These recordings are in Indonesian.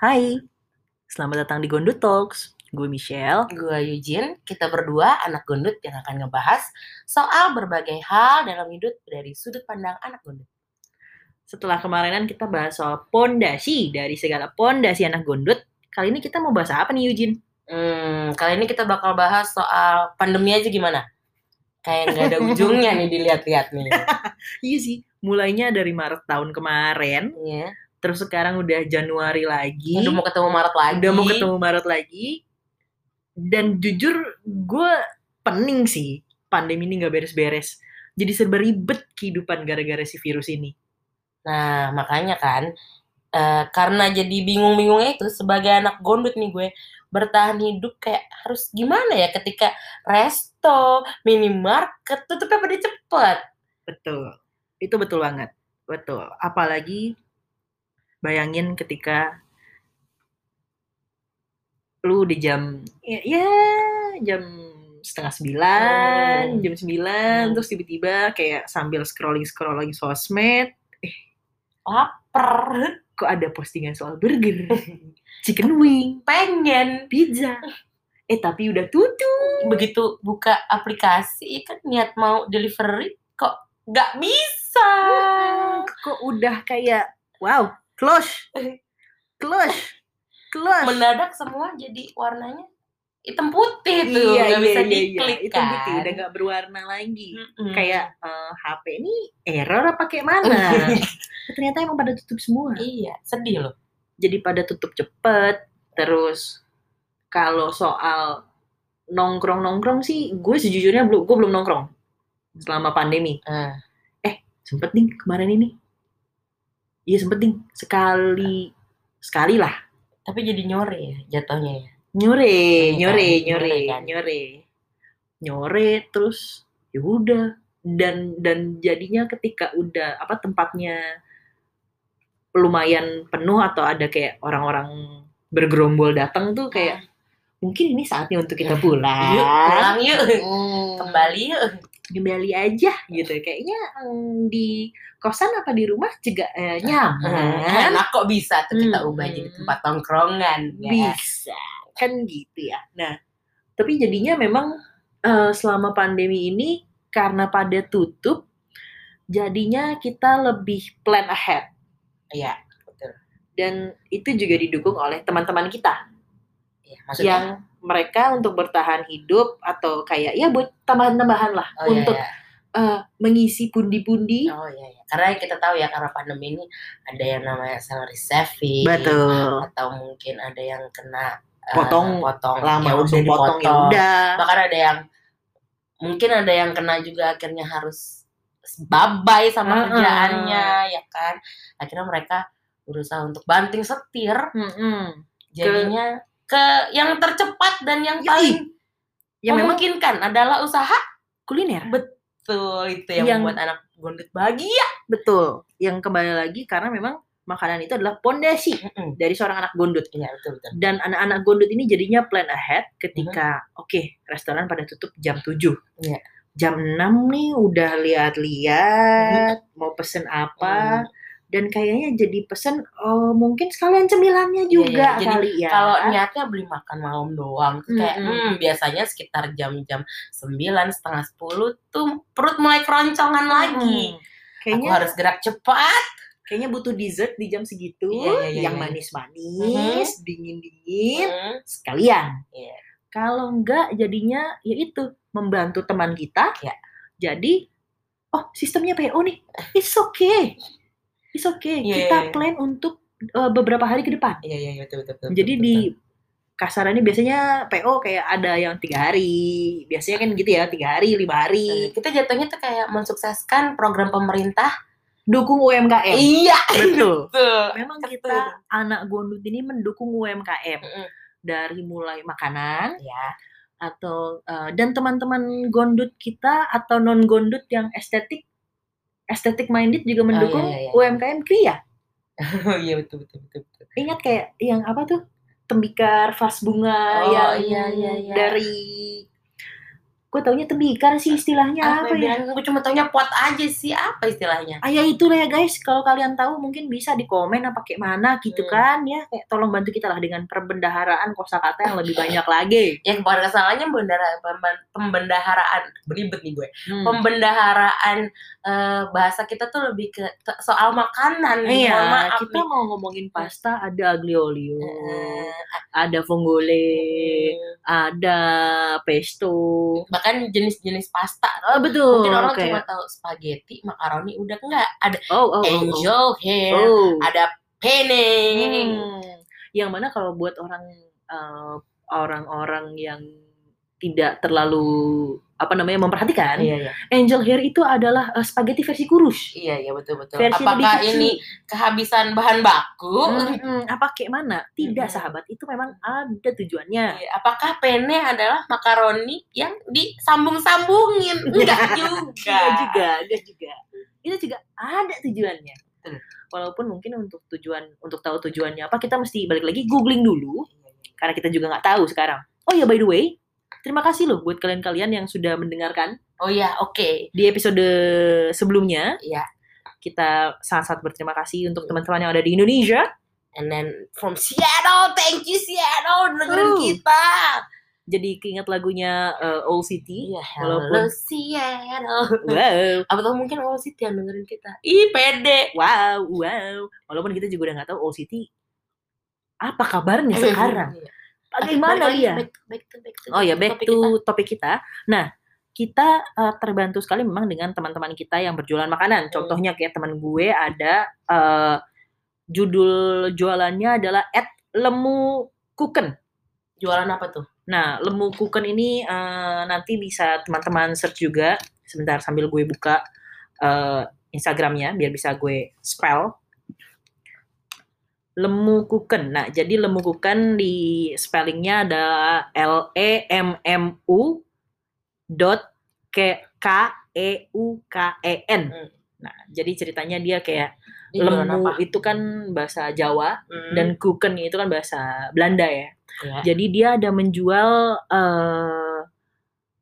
Hai, selamat datang di Gondut Talks. Gue Michelle. Gue Eugene, kita berdua anak gondut yang akan ngebahas soal berbagai hal dalam hidup dari sudut pandang anak gondut. Setelah kemarinan kita bahas soal pondasi dari segala pondasi anak gondut, kali ini kita mau bahas apa nih Eugene? Hmm, kali ini kita bakal bahas soal pandemi aja gimana? Kayak nggak ada ujungnya nih dilihat-lihat nih. Iya sih, mulainya dari Maret tahun kemarin, Iya. Terus sekarang udah Januari lagi, Udah mau ketemu Maret lagi. udah mau ketemu Maret lagi, dan jujur gue pening sih pandemi ini nggak beres-beres. Jadi serba ribet kehidupan gara-gara si virus ini. Nah, makanya kan eh, karena jadi bingung-bingungnya itu sebagai anak gondut nih gue bertahan hidup kayak harus gimana ya ketika resto, minimarket tutupnya pada cepet. Betul. Itu betul banget. Betul. Apalagi bayangin ketika lu di jam ya, ya jam setengah sembilan, Hmm. jam sembilan, Hmm. terus tiba-tiba kayak sambil scrolling scrolling sosmed, Laper, kok ada postingan soal burger, chicken wing, pengen. pizza. Eh tapi udah tutup. Begitu buka aplikasi kan niat mau delivery kok nggak bisa. Kok udah kayak wow, close. Close. Close. Mendadak semua jadi warnanya hitam putih tuh, nggak bisa diklik Itu kan. putih, udah nggak berwarna lagi. Mm-mm. Kayak eh, HP ini error apa kayak mana? Ternyata emang pada tutup semua. iya sedih loh. Jadi pada tutup cepet. Terus kalau soal nongkrong-nongkrong sih, gue sejujurnya belum, gue belum nongkrong selama pandemi. Ah. Sempet nih kemarin ini. Iya nih sekali, sekali lah. Tapi jadi nyore ya jatuhnya ya. Nyore, nyore, kan, nyore, nyore kan. nyore, nyore. Terus ya udah dan dan jadinya ketika udah apa tempatnya lumayan penuh atau ada kayak orang-orang bergerombol datang tuh kayak mungkin ini saatnya untuk kita pulang. Yuk pulang yuk. Hmm, Kembali yuk. Kembali aja gitu. Kayaknya hmm, di kosan apa di rumah juga eh, Hmm, nyaman. Enak kok bisa tuh kita Hmm. ubah jadi tempat tongkrongan. ya. bisa kan gitu ya nah tapi jadinya memang eh, selama pandemi ini karena pada tutup jadinya kita lebih plan ahead Iya, betul. dan itu juga didukung oleh teman-teman kita Iya, maksudnya yang mereka untuk bertahan hidup atau kayak ya buat tambahan-tambahan lah oh, iya, untuk iya. eh, mengisi pundi-pundi Oh iya, iya. Karena kita tahu ya karena pandemi ini ada yang namanya salary saving. betul Atau mungkin ada yang kena eh, Potong potong. lama Ya udah potong ya dipotong. udah Bahkan ada yang mungkin ada yang kena juga akhirnya harus babai sama Heeh. kerjaannya ya kan. Akhirnya mereka berusaha untuk banting setir Mm-mm. jadinya ke, yang tercepat dan yang paling ya memang memungkinkan adalah usaha kuliner betul itu yang, Yang- membuat anak gondet bahagia. Betul. Yang kembali lagi karena memang makanan itu adalah pondasi Mm-mm. dari seorang anak gondut. Iya betul betul. Dan anak-anak gondut ini jadinya plan ahead ketika Mm-hmm. oke, restoran pada tutup jam 7. Iya. Jam 6 nih udah lihat-lihat mau pesen apa Mm. Dan kayaknya jadi pesen oh mungkin sekalian cemilannya juga Iya, jadi kali ya. Kalau niatnya beli makan malam doang, tuh kayak hmm, biasanya sekitar jam-jam 9, setengah 10 tuh perut mulai keroncongan lagi. Hmm. Aku Kayaknya harus gerak cepat. kayaknya butuh dessert di jam segitu Iya, iya, iya, yang iya. manis-manis, dingin-dingin Hmm, sekalian. Iya. Kalau enggak jadinya ya itu membantu teman kita. Ya. Jadi oh sistemnya PO nih. It's okay. It's okay. Iya, kita iya, iya. plan untuk uh, beberapa hari ke depan. Iya iya iya, betul betul. betul, Jadi betul, di betul. kasarannya biasanya PO kayak ada yang tiga hari. Biasanya kan gitu ya tiga hari, lima hari. kita jatuhnya tuh kayak mensukseskan program pemerintah. Dukung UMKM. Iya. Betul. Betul. Memang Betul. kita anak gondut ini mendukung UMKM Mm-mm. dari mulai makanan Ya. atau eh, dan teman-teman gondut kita atau non gondut yang estetik estetik minded juga mendukung iya, iya. UMKM kria. Oh iya betul betul betul. betul. Ingat kayak yang apa tuh tembikar vas bunga Oh, yang iya, iya, iya. dari Gue taunya tembikar sih istilahnya apa, ya? Gue cuma taunya pot aja sih. Apa istilahnya? Ah ya itulah ya guys, kalau kalian tahu mungkin bisa di komen apa kayak mana gitu Hmm. kan ya. Kayak tolong bantu kita lah dengan perbendaharaan kosakata yang lebih banyak lagi. Yang pada kesalahnya bendara, pemben- pembendaharaan. Beribet nih gue. Hmm. Pembendaharaan eh, bahasa kita tuh lebih ke soal makanan. Iya, maaf kita nih. mau ngomongin pasta ada aglio olio, Eh, ada vongole, hmm. ada pesto. bahkan jenis-jenis pasta Oh betul. mungkin orang kayak- cuma tahu spaghetti makaroni udah enggak ada oh, oh, oh, oh. angel hair Oh. ada penne Hmm. Yang mana kalau buat orang eh, orang-orang yang tidak terlalu apa namanya memperhatikan, iya iya angel hair itu adalah eh, spaghetti versi kurus. iya iya betul betul Versi apakah ini kehabisan bahan baku Hmm, apa kayak mana? Tidak Hmm. sahabat, itu memang ada tujuannya. Iya, apakah penne adalah makaroni yang disambung-sambungin enggak juga Enggak juga, enggak juga. Itu juga ada tujuannya. Betul. Walaupun mungkin untuk tujuan untuk tahu tujuannya apa kita mesti balik lagi googling dulu karena kita juga nggak tahu sekarang. Oh ya by the way, terima kasih loh buat kalian-kalian yang sudah mendengarkan oh ya oke di episode sebelumnya. Iya. Kita sangat-sangat berterima kasih untuk teman-teman yang ada di Indonesia. and then from Seattle thank you Seattle dengerin Oh. kita Jadi keinget lagunya uh, Old City. iya Walaupun- hello Seattle Wow, apa tahu mungkin Owl City yang dengerin kita ih pede wow, wow. Walaupun kita juga udah nggak tahu Old City apa kabarnya sekarang. Iya. Bagaimana lagi, dia? back, back to, back to Oh ya, back topik to kita. topik kita. Nah, kita eh, terbantu sekali memang dengan teman-teman kita yang berjualan makanan. Contohnya kayak teman gue ada eh, judul jualannya adalah at lemu kuken. jualan apa tuh Nah, lemu kuken ini eh, nanti bisa teman-teman search juga. Sebentar sambil gue buka eh, Instagramnya biar bisa gue spell. Lemu kuken. Nah, jadi lemu kuken di spellingnya adalah L E M M U dot K K E U K E N. Hmm. Nah, jadi ceritanya dia kayak Ini lemu apa itu kan bahasa Jawa Hmm, dan kuken itu kan bahasa Belanda ya. ya. Jadi dia ada menjual eh,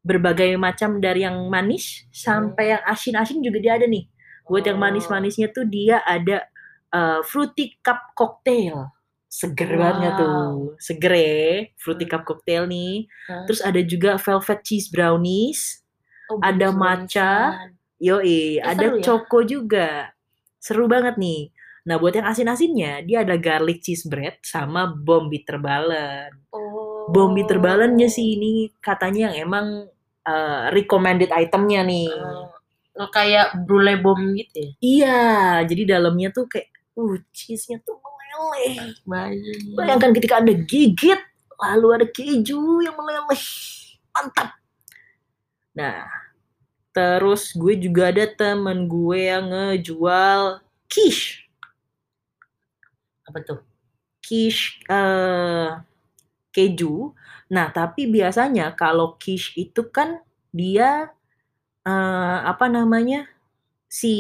berbagai macam dari yang manis sampai yang asin-asin juga dia ada nih. Buat yang Oh. manis-manisnya tuh dia ada eh, fruity cup cocktail. Seger banget Wow. tuh. Seger ya, fruity cup cocktail nih. Hah? Terus ada juga velvet cheese brownies. Oh, ada matcha. Yoi, Eh, ada ya? choco juga. Seru banget nih. Nah, buat yang asin-asinnya, dia ada garlic cheese bread sama bom bitter balen. Oh. Bom bitter balennya sih ini katanya yang emang eh, recommended itemnya nih. Oh, kayak brulee bom gitu ya Iya, jadi dalamnya tuh kayak, uh, cheese-nya tuh meleleh. baik Bayangkan ketika ada gigit, lalu ada keju yang meleleh. Mantap. Nah, terus gue juga ada temen gue yang ngejual quiche. apa tuh quiche eh keju. Nah, tapi biasanya kalau quiche itu kan dia eh apa namanya? si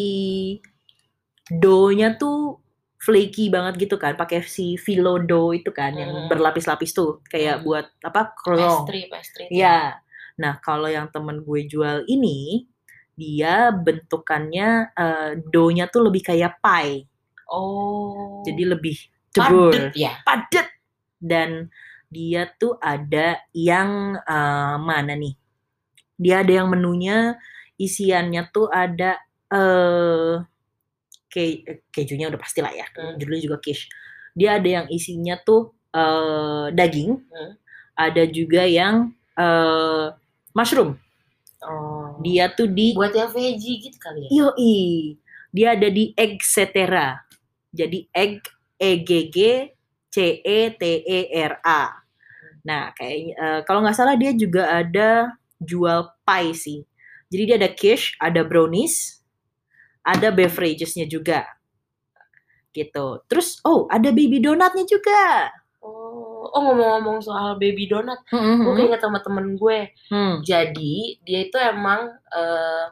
dough-nya tuh flaky banget gitu kan, pakai si phyllo dough itu kan yang Hmm. berlapis-lapis tuh, kayak Hmm. buat apa? croissant. pastry pastry Iya. Nah, kalau yang temen gue jual ini, dia bentukannya eh dough-nya tuh lebih kayak pie. oh Jadi lebih cebur. padet ya padat dan dia tuh ada yang eh, mana nih? Dia ada yang menunya isiannya tuh ada eh ke kejunya udah pasti lah ya. Hmm. Judulnya juga quiche. Dia ada yang isinya tuh eh daging, Hmm. ada juga yang eh mushroom. oh Dia tuh di buat yang veggie gitu kali ya Yoi. Dia ada di egg cetera. Jadi egg E G G C E T E R A. Nah, kayaknya eh, kalau nggak salah dia juga ada jual pie sih. Jadi dia ada quiche, ada brownies, ada beveragesnya juga. Gitu. Terus oh, ada baby donatnya juga. oh oh ngomong-ngomong soal baby donat gue keinget sama temen gue Hmm. jadi dia itu emang eh,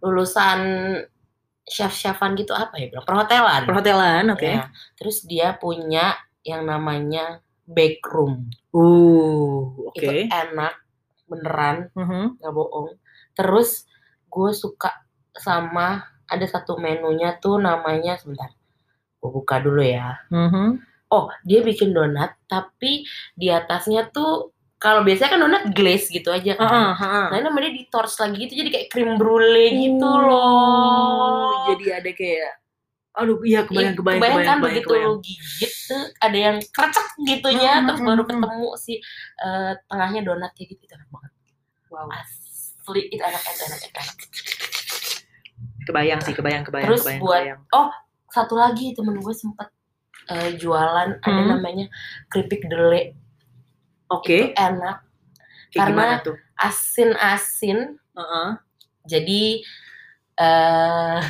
lulusan chef-chefan gitu apa ya bilang perhotelan Perhotelan, oke. Ya, terus dia punya yang namanya bake room Uh, oke. itu enak beneran Mhm. nggak bohong terus gue suka sama ada satu menunya tuh namanya sebentar gue buka dulu ya Mhm. oh dia bikin donat tapi di atasnya tuh kalau biasanya kan donat glaze gitu aja kan heeh. nah ini namanya di torch lagi gitu jadi kayak krim brulee gitu Oh, loh Jadi ada kayak aduh iya kebayang kebayang kebayang kebayang, kan begitu kebayang. lu gigit tuh ada yang krecek gitunya Hmm, terus hmm, baru hmm. ketemu si eh, tengahnya donat kayak gitu itu enak banget Wow. asli itu enak enak itu enak Kebayang sih, kebayang kebayang Terus kebayang. buat- kebayang. satu lagi temen gue sempet eh, jualan ada Hmm. namanya keripik dele Oke, itu enak kayak karena- asin-asin Heeh. jadi eh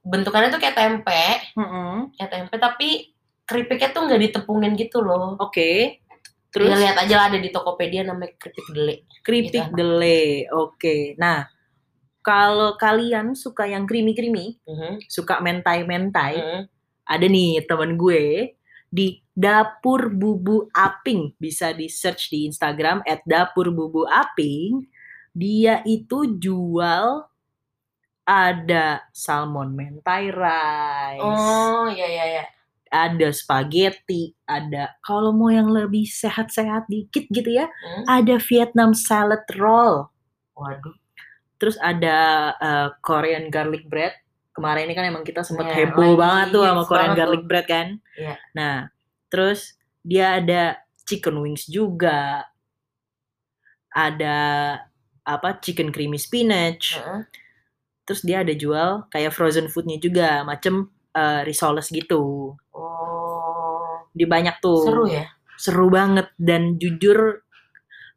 bentukannya tuh kayak tempe Heeh. kayak tempe tapi keripiknya tuh nggak ditepungin gitu loh Oke. Terus Terus lihat aja lah ada di Tokopedia namanya keripik dele keripik gitu. dele. Oke. Nah, kalau kalian suka yang creamy-creamy, Mhm, suka mentai-mentai, mhm. ada nih temen gue di dapur bubu aping bisa di search di Instagram at dapur bubu aping dia itu jual ada salmon mentai rice Oh iya iya iya. ada spaghetti ada kalau mau yang lebih sehat-sehat dikit gitu ya Hmm? ada Vietnam salad roll Waduh. Terus ada uh, Korean garlic bread. Kemarin ini kan emang kita sempat Iya, heboh lagi banget tuh sama Korean garlic bread kan. Iya. Nah, terus dia ada chicken wings juga. Ada apa chicken creamy spinach. Heeh. Terus dia ada jual kayak frozen foodnya juga, macem uh, risoles gitu. Oh. Di banyak tuh. Seru ya? Seru banget dan jujur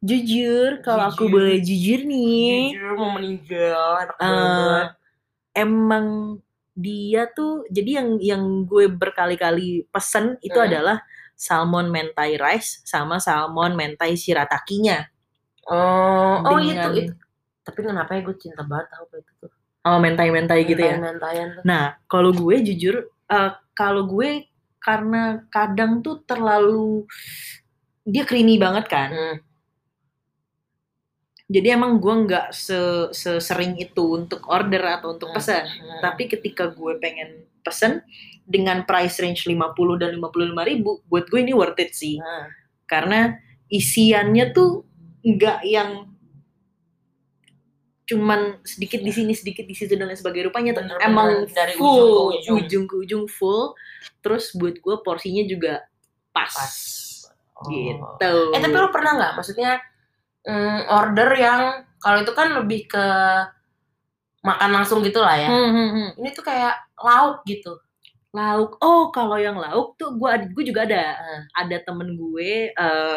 jujur kalau aku boleh jujur nih. Jujur mau meninggal enak banget. emang dia tuh jadi yang yang gue berkali-kali pesen itu Hmm. adalah salmon mentai rice sama salmon mentai shiratakinya Oh, oh itu, itu. Tapi kenapa ya gue cinta banget tau itu tuh. oh mentai-mentai gitu ya. Mentayan tuh. Nah, kalau gue jujur eh, kalau gue karena kadang tuh terlalu dia creamy banget kan. Hmm. Jadi emang gue nggak se sesering itu untuk order atau untuk Hmm. pesan. Hmm. Tapi ketika gue pengen pesen dengan price range 50 dan 55 ribu, buat gue ini worth it sih. Nah, Karena isiannya tuh nggak yang cuman sedikit di sini sedikit di situ dan lain sebagainya rupanya tuh emang dari full ujung ke ujung. ujung ke ujung full terus buat gue porsinya juga pas, Pas. Oh. gitu Eh tapi lu pernah nggak? Maksudnya mm, order yang kalau itu kan lebih ke makan langsung gitu lah ya. Hmm, hmm, hmm. Ini tuh kayak lauk gitu. lauk oh kalau yang lauk tuh gue gue juga ada Hmm. ada temen gue eh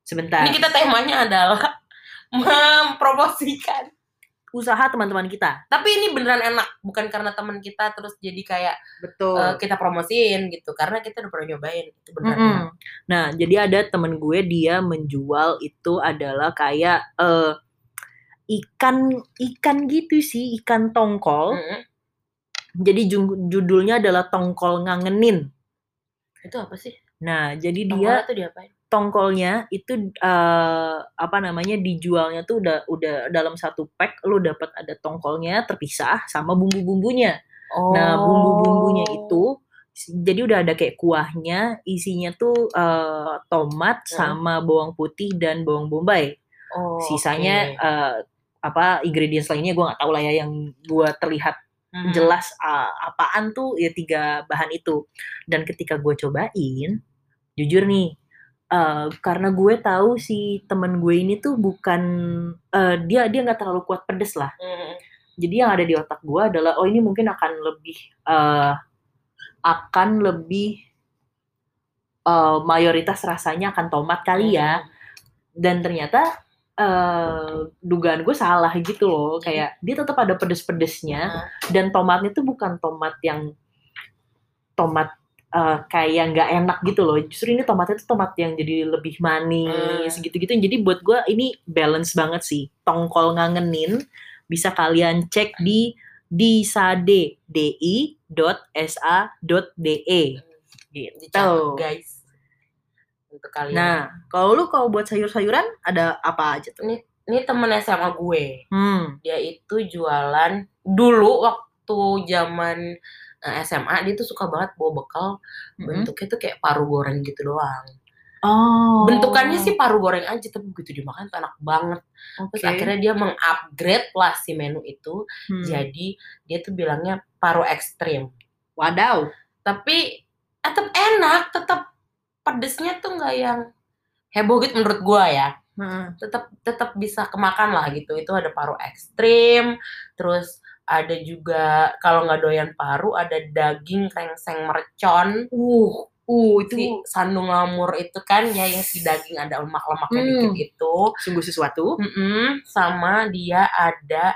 sebentar Ini kita temanya adalah mempromosikan. Usaha teman-teman kita Tapi ini beneran enak, bukan karena teman kita terus jadi kayak betul eh, kita promosiin gitu. Karena kita udah pernah nyobain itu beneran Mm-mm. enak. Nah, jadi ada temen gue dia menjual itu adalah kayak eh, ikan ikan gitu sih, ikan tongkol. Mm-mm. Jadi ju- judulnya adalah tongkol ngangenin. Itu apa sih? Nah, jadi dia Tongkolnya tuh diapain? Tongkolnya itu eh, apa namanya dijualnya tuh udah udah dalam satu pack lu dapat ada tongkolnya terpisah sama bumbu-bumbunya. Oh. Nah, bumbu-bumbunya itu jadi udah ada kayak kuahnya, isinya tuh eh, tomat Hmm. sama bawang putih dan bawang bombay. Oh, Sisanya oke. eh, apa ingredients lainnya gue nggak tahu lah ya yang gue terlihat Mhm. jelas ah, apaan tuh ya tiga bahan itu. Dan ketika gue cobain, jujur nih, eh, karena gue tahu si temen gue ini tuh bukan eh, dia dia nggak terlalu kuat pedes lah. Mhm. jadi yang ada di otak gue adalah oh ini mungkin akan lebih eh, akan lebih eh, mayoritas rasanya akan tomat kali ya. Dan ternyata eh, dugaan gue salah gitu loh. Kayak dia tetap ada pedes-pedesnya Nah, dan tomatnya tuh bukan tomat yang tomat eh, kayak nggak enak gitu loh justru ini tomatnya tuh tomat yang jadi lebih manis Hmm. gitu-gitu jadi buat gue ini balance banget sih tongkol ngangenin bisa kalian cek di di dot sa dot de gitu guys. Untuk kalian. nah kalau lu kalau buat sayur-sayuran ada apa aja tuh ini ini temen SMA gue. Hmm. Dia itu jualan dulu waktu zaman SMA dia tuh suka banget bawa bekal Mm-mm. bentuknya tuh kayak paru goreng gitu doang. Oh. Bentukannya sih paru goreng aja tapi begitu dimakan tuh enak banget. Terus Oke. akhirnya dia mengupgrade lah si menu itu Hmm. jadi dia tuh bilangnya paru ekstrim. Wadaw. Tapi tetap enak, tetap pedesnya tuh nggak yang heboh gitu menurut gua ya. Heeh. tetap tetap bisa kemakan lah gitu itu ada paru ekstrim terus ada juga kalau nggak doyan paru ada daging krengseng mercon Uh, uh itu si sandung lamur itu kan ya yang si daging ada lemak-lemaknya Hmm. dikit itu sungguh sesuatu. Mm-mm, sama dia ada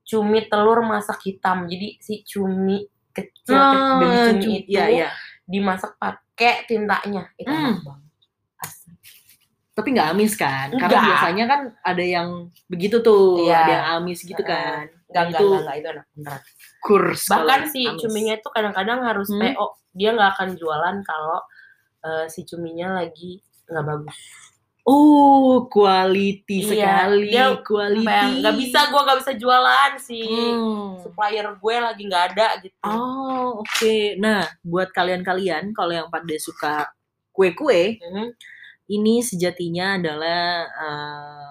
cumi telur masak hitam jadi si cumi kecil Ah, baby cumi cu- itu Iya, iya. dimasak pakai tintanya itu Hmm. enak banget Asli. Tapi nggak amis kan? Karena Nggak. biasanya kan ada yang begitu tuh, Iya. ada yang amis gitu kan. Enggak, enggak, Itu enggak, enggak, itu enak beneran. kurs. Bahkan si amis. cuminya itu kadang-kadang harus Hmm. PO. Dia nggak akan jualan kalau eh, si cuminya lagi nggak bagus. Oh, quality Iya, sekali, dia quality. Nggak bisa, gua nggak bisa jualan si Hmm. supplier gue lagi nggak ada gitu. Oh, oke. Nah, buat kalian-kalian kalau yang pada suka kue-kue, Mhm. ini sejatinya adalah eh,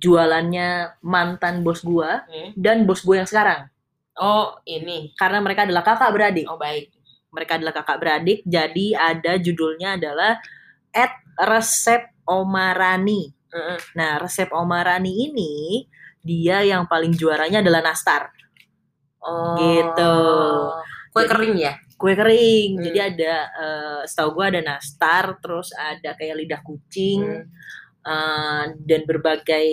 jualannya mantan bos gua Hmm. dan bos gua yang sekarang. Oh ini, Karena mereka adalah kakak beradik. oh baik. Mereka adalah kakak beradik, jadi ada judulnya adalah at resep Omarani. Heeh. Nah, resep Omarani ini dia yang paling juaranya adalah nastar. Oh. Gitu. Kue Jadi- kering ya? kue kering. Hmm. Jadi ada eh, setahu gua ada nastar, terus ada kayak lidah kucing Hmm. Eh, dan berbagai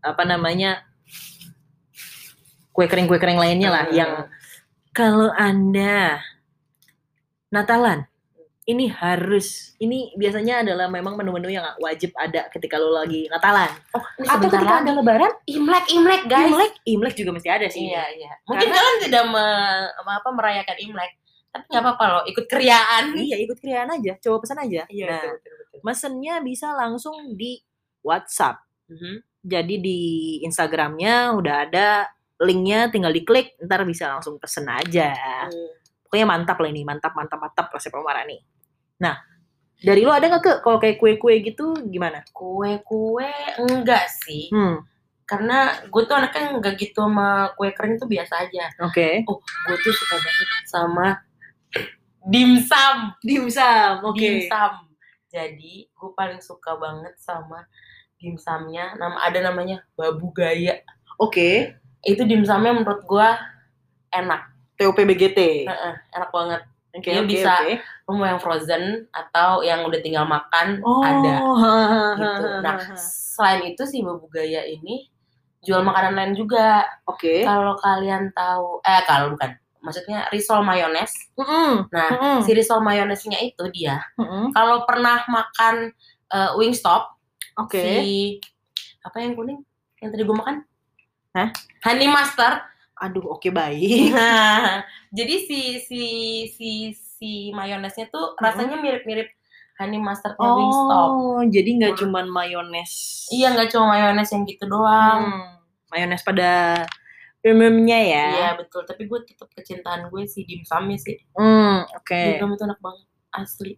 apa namanya kue kering kue kering lainnya lah Hmm. yang kalau anda Natalan ini harus ini biasanya adalah memang menu-menu yang wajib ada ketika lo lagi Natalan Oh, atau ketika lagi. ada Lebaran Imlek, Imlek guys. Imlek Imlek juga mesti ada sih Iya, iya. Mungkin Karena- kalian tidak me- apa merayakan Imlek, tapi nggak apa-apa loh, ikut keriaan. iya ikut kriaan aja coba pesan aja Iya, nah betul, betul, betul. mesennya bisa langsung di WhatsApp Mhm. jadi di Instagramnya udah ada linknya tinggal diklik ntar bisa langsung pesen aja Hmm. pokoknya mantap lah ini mantap mantap mantap resep Omarani nah dari lo ada nggak ke kalau kayak kue-kue gitu gimana Kue-kue enggak sih, hmm karena gue tuh anaknya enggak gitu sama kue kering tuh biasa aja. oke Oh, gue tuh suka banget sama dimsum. dimsum oke Dimsum. Jadi gue paling suka banget sama dimsumnya. Nama ada namanya babu gaya. oke Itu dimsumnya menurut gue enak. TOPBGT Heeh, enak banget. oke dia oke bisa. Lu mau yang frozen atau yang udah tinggal makan oh ada gitu. Nah, selain itu si babu gaya ini jual makanan lain juga. oke Kalau kalian tahu, eh kalau bukan, maksudnya risol mayones. Mm-mm, Nah, mm-mm, si risol mayonesnya itu dia. mm-mm. Kalau pernah makan eh, Wingstop, oke si apa yang kuning yang tadi gue makan? Hah? Honey mustard. aduh oke baik Nah, jadi si si si si mayonesnya tuh rasanya mirip-mirip honey Wingstop. oh jadi nggak cuman mayones Iya nggak cuma mayones yang gitu doang. Hmm, mayones pada umumnya ya. Iya betul. Tapi gue tetap kecintaan gue si dimsumnya sih. Hmm, oke. Dimsum itu enak banget asli.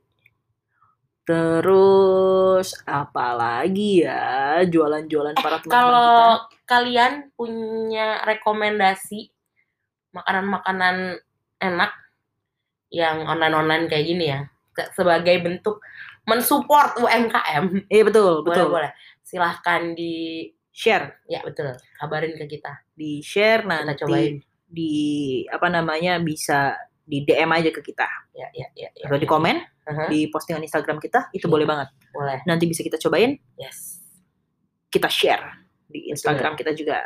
Terus apa lagi ya jualan-jualan para teman-teman kita? Kalau kalian punya rekomendasi makanan-makanan enak yang online-online kayak gini ya, sebagai bentuk mensupport UMKM, Iya betul, boleh betul. boleh. Silahkan di Share, ya betul kabarin ke kita. di share Kita nanti cobain. di apa namanya bisa di DM aja ke kita Ya ya ya. ya atau di ya. komen Aha, di postingan Instagram kita itu Iya. boleh banget. boleh. Nanti bisa kita cobain, Yes. kita share di Instagram kita juga.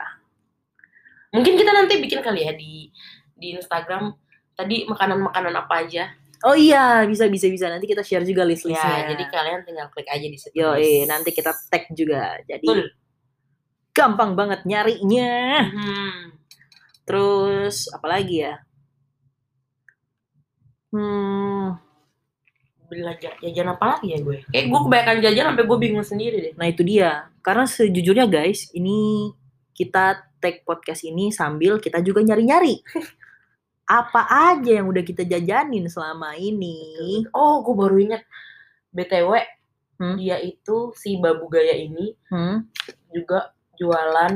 Mungkin kita nanti bikin kali ya di di Instagram tadi makanan-makanan apa aja. Oh iya, bisa bisa bisa nanti kita share juga list-listnya. Ya, jadi kalian tinggal klik aja di situ. Yo, guys. nanti kita tag juga. Jadi Betul. Gampang banget nyarinya. Hmm. Terus apa lagi ya? Hmm, beli lagi jajan apa lagi ya gue kayak gue kebanyakan jajan sampai gue bingung sendiri deh Nah itu dia. Karena sejujurnya guys, ini kita take podcast ini sambil kita juga nyari-nyari. Apa aja yang udah kita jajanin selama ini. oh gue baru ingat btw Hmm? dia itu si babu gaya ini Hmm? juga jualan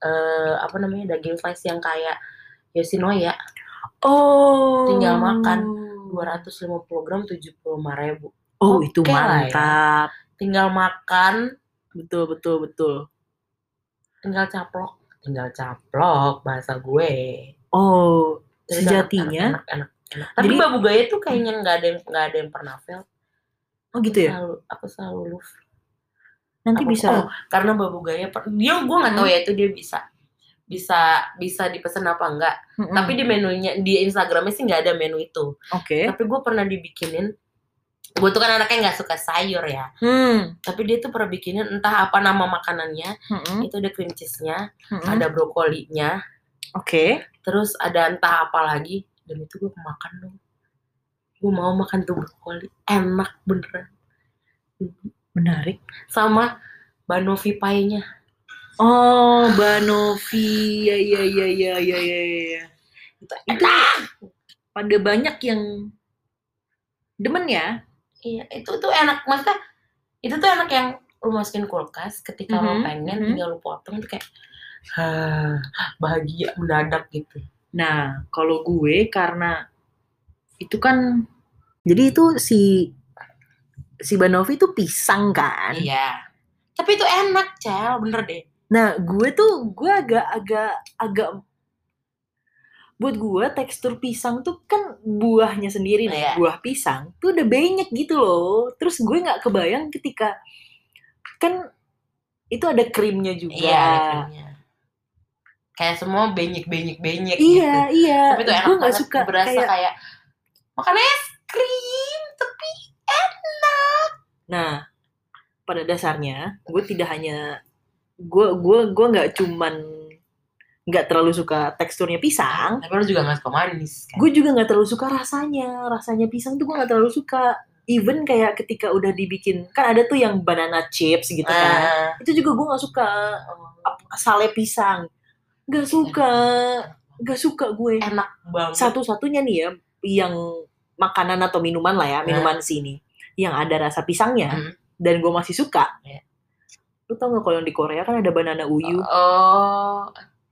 eh, apa namanya daging slice yang kayak Yoshinoya Oh. Tinggal makan. 250 gram 75 ribu Oh Oke itu ya. mantap. tinggal makan Betul betul betul. tinggal caplok tinggal caplok bahasa gue Oh Jadi sejatinya. enak, enak, enak, enak. tapi Jadi- babu gaya tuh kayaknya nggak ada yang nggak ada yang pernah fail Oh gitu ya. selalu aku selalu love Nanti Aku- bisa. oh, karena babu gaya dia gue nggak tahu Hmm. ya itu dia bisa bisa bisa dipesan apa enggak Mm-mm. tapi di menunya di Instagramnya sih nggak ada menu itu Oke. tapi gue pernah dibikinin gue tuh kan anaknya nggak suka sayur ya Hmm. tapi dia tuh pernah bikinin entah apa nama makanannya Mm-mm. itu ada cream cheese-nya Mm-mm. ada brokolinya Oke. terus ada entah apa lagi dan itu gue makan dong gue mau makan tuh brokoli enak beneran Menarik. sama banovi pie-nya Oh, Banovi. Ya ya ya ya ya ya ya. itu Itu pada banyak yang demen ya. iya itu tuh enak maksudnya itu tuh enak yang lu masukin kulkas ketika lo Mhm, pengen mhm. tinggal lu potong tuh kayak "Hah, bahagia mendadak gitu Nah, kalau gue karena itu kan jadi itu si si Banovi itu pisang kan. iya tapi itu enak cel bener deh Nah, gue tuh gue agak-agak agak buat gue tekstur pisang tuh kan buahnya sendiri nih, Iya. buah pisang tuh udah banyak gitu loh. Terus gue nggak kebayang ketika kan itu ada krimnya juga. iya ada krimnya kayak semua benyek benyek benyek Iya, gitu iya. tapi itu enak gue banget suka berasa kayak kayak, makan es krim tapi enak Nah, pada dasarnya gue tidak hanya gue gue gue nggak cuman nggak terlalu suka teksturnya pisang, tapi lu juga gak suka manis kan gue juga nggak terlalu suka rasanya. Rasanya pisang tuh gue nggak terlalu suka. Even kayak ketika udah dibikin kan ada tuh yang banana chips gitu kan. Ah, Itu juga gue nggak suka sale pisang. Gak suka, gak suka gue. enak banget Satu-satunya nih ya yang makanan atau minuman lah ya, minuman sini yang ada rasa pisangnya Hmm. dan gue masih suka. Iya. Lu tau gak kalau yang di Korea kan ada banana uyu? oh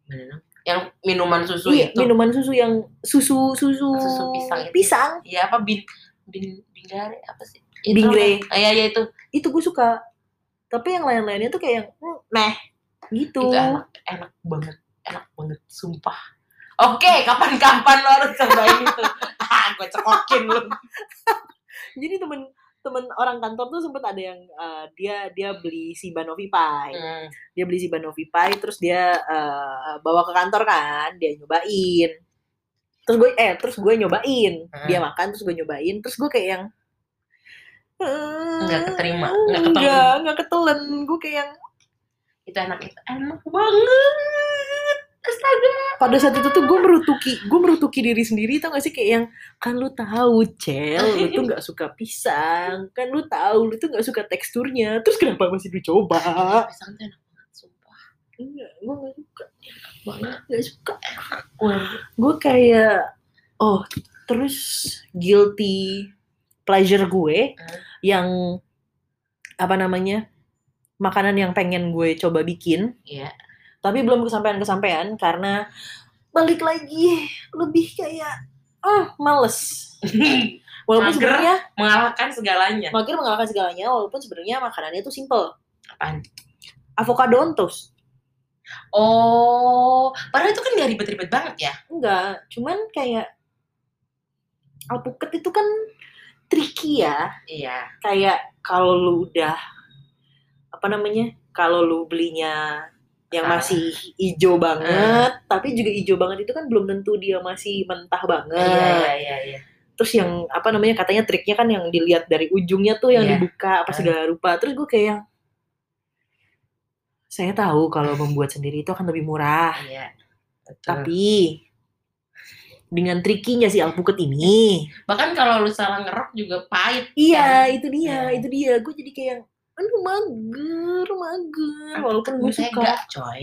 namanya? yang minuman susu iya, itu minuman susu yang susu susu, Susu pisang itu. pisang. Iya apa bin bin bingare apa sih Bingre. ah, iya iya itu Itu gue suka. Tapi yang lain-lainnya tuh kayak yang hmm, meh gitu. itu enak enak banget enak banget sumpah oke kapan-kapan lo harus cobain itu ah gue cekokin lu Jadi temen temen orang kantor tuh sempet ada yang eh, dia dia beli si Banovi Pie. Hmm. Dia beli si Banovi Pie terus dia eh, bawa ke kantor kan, dia nyobain. Terus gue eh terus gue nyobain. Hmm. Dia makan terus gue nyobain, terus gue kayak yang Nggak keterima, nggak. Enggak, nggak ketelen. Gue kayak yang itu enak itu enak banget astaga. Pada saat itu tuh gue merutuki gue merutuki diri sendiri tau gak sih? Kayak yang kan lu tahu cel lu tuh nggak suka pisang. Kan lu tahu lu tuh nggak suka teksturnya. Terus kenapa masih dicoba? Pisang tuh enak banget sumpah. Enggak gue nggak suka. Banget nggak suka. Gue gue kayak oh terus guilty pleasure gue Hmm. yang apa namanya makanan yang pengen gue coba bikin iya tapi belum kesampaian-kesampaian karena balik lagi lebih kayak ah males. Walaupun sebenarnya mengalahkan segalanya. Mager mengalahkan segalanya walaupun sebenarnya makanannya itu simple. Apaan? Avocado on toast oh padahal itu kan gak ribet-ribet banget ya? Enggak cuman kayak alpukat itu kan tricky ya. Iya. Kayak kalau lu udah apa namanya kalau lu belinya yang Ah. masih hijau banget tapi juga hijau banget itu kan belum tentu dia masih mentah banget iya iya iya iya terus yang apa namanya katanya triknya kan yang dilihat dari ujungnya tuh yang Iya. dibuka apa Ah. segala rupa terus gue kayak yang saya tahu kalau membuat sendiri itu akan lebih murah iya betul tapi dengan trikinya si alpukat ini. Bahkan kalau lu salah ngerok juga pahit. Iya, kan? itu dia, Iya. itu dia. Gue jadi kayak, aduh mager, mager. Walaupun gue mentega, suka. coy.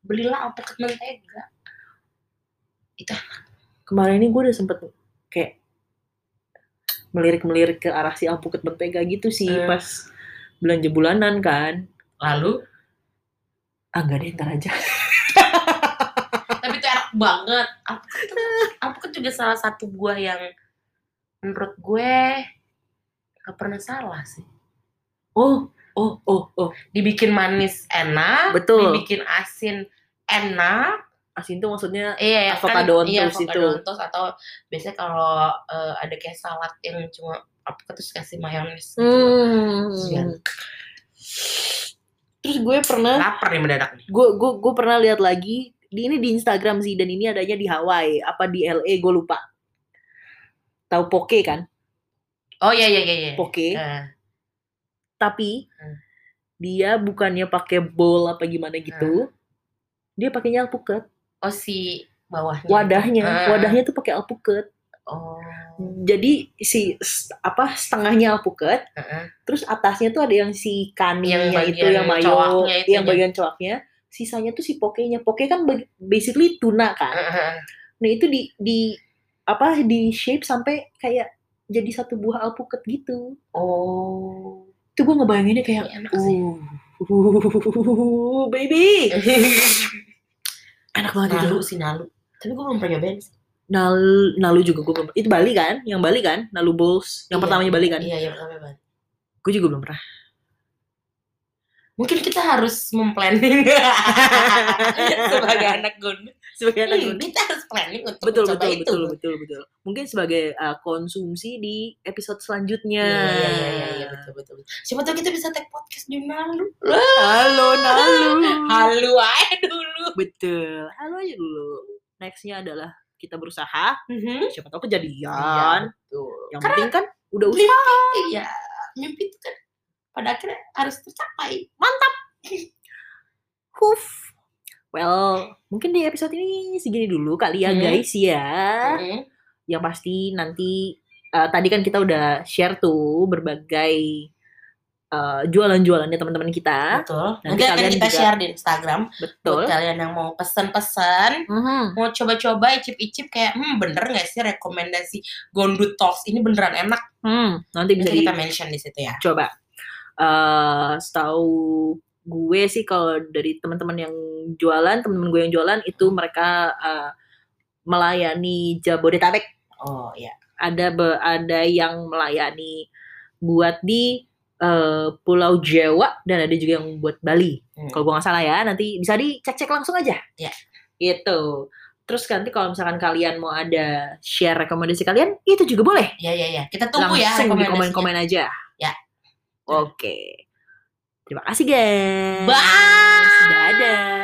Belilah alpukat mentega. Kemarin ini gue udah sempet kayak melirik-melirik ke arah si alpukat mentega gitu sih Hmm. pas belanja bulanan kan. Lalu, Ah nggak deh, ntar aja. tapi itu enak banget. Alpukat, alpukat juga salah satu buah yang menurut gue gak pernah salah sih. Oh, oh, oh, oh. Dibikin manis enak, Betul. dibikin asin enak, Asin tuh maksudnya Iya, ya Avocado on iya, avocado itu. atau biasanya kalau eh, ada kayak salad yang cuma apa terus kasih mayones. gitu. Iya. Hmm. Terus gue pernah, Lapar nih mendadak nih. gue gue gue pernah lihat lagi di ini di Instagram sih dan ini adanya di Hawaii apa di LA gue lupa. Tahu poke kan? Oh iya iya iya. iya. Poke. Eh, Tapi Hmm. dia bukannya pakai bowl apa gimana gitu. Dia pakainya alpukat. oh si bawahnya. Wadahnya, Ah. wadahnya tuh pakai alpukat. Oh. Jadi si apa setengahnya alpukat, Heeh. terus atasnya tuh ada yang si kaninya Yang itu yang mayo, itu yang ya. bagian coaknya. Sisanya tuh si pokenya. Poke kan basically tuna kan. Heeh. Nah itu di di apa di shape sampai kayak jadi satu buah alpukat gitu. Oh. Itu gue ngebayanginnya kayak, enak sih. uh, baby, enak banget itu. Nalu sih nalu. Tapi gue belum pernah nyobain. Nal, nalu juga gue belum. Itu Bali kan? Yang Bali kan? Nalu bowls. Yang Iya. pertamanya Bali kan? Iya, iya pertama banget. Gue juga belum pernah. Mungkin kita harus memplanning sebagai anak gunung. Sebagai anak Hmm, kita harus planning untuk Betul mencoba betul itu. betul betul betul. Mungkin sebagai uh, konsumsi di episode selanjutnya. Iya, iya, iya, iya, betul, betul, betul. Siapa tahu kita bisa take podcast di Nalu. Halo Nalu. Halu aja dulu. Betul. Halo aja dulu. Nextnya adalah kita berusaha. Mhm. Siapa tahu kejadian. Iya, betul. Yang penting kan udah usaha. Mimpi, iya. Mimpi itu kan pada akhirnya harus tercapai. Huf. Well, mungkin di episode ini segini dulu kali ya Hmm. guys ya. Mhm. Yang pasti nanti eh, tadi kan kita udah share tuh berbagai eh, jualan-jualannya teman-teman kita. Betul. Nanti Nanti, akan kalian kita juga- share di Instagram. Betul. Buat kalian yang mau pesan-pesan, Mhm. mau coba-coba icip-icip kayak, hmm bener nggak sih rekomendasi Gondut Talks ini beneran enak? Hmm, nanti bisa Nanti di kita mention di situ ya. coba. eh setahu gue sih kalau dari teman-teman yang jualan, teman-teman gue yang jualan itu mereka eh, melayani Jabodetabek. Oh iya. Ada be- ada yang melayani buat di eh, Pulau Jawa dan ada juga yang buat Bali. Hmm. Kalau gue nggak salah ya, nanti bisa dicek-cek langsung aja. Ya. Gitu. Terus nanti kalau misalkan kalian mau ada share rekomendasi kalian, itu juga boleh. Iya iya iya. Kita tunggu ya Langsung di rekomendasinya. komen-komen aja. Ya. Oke. Terima kasih guys. Bye. Dadah.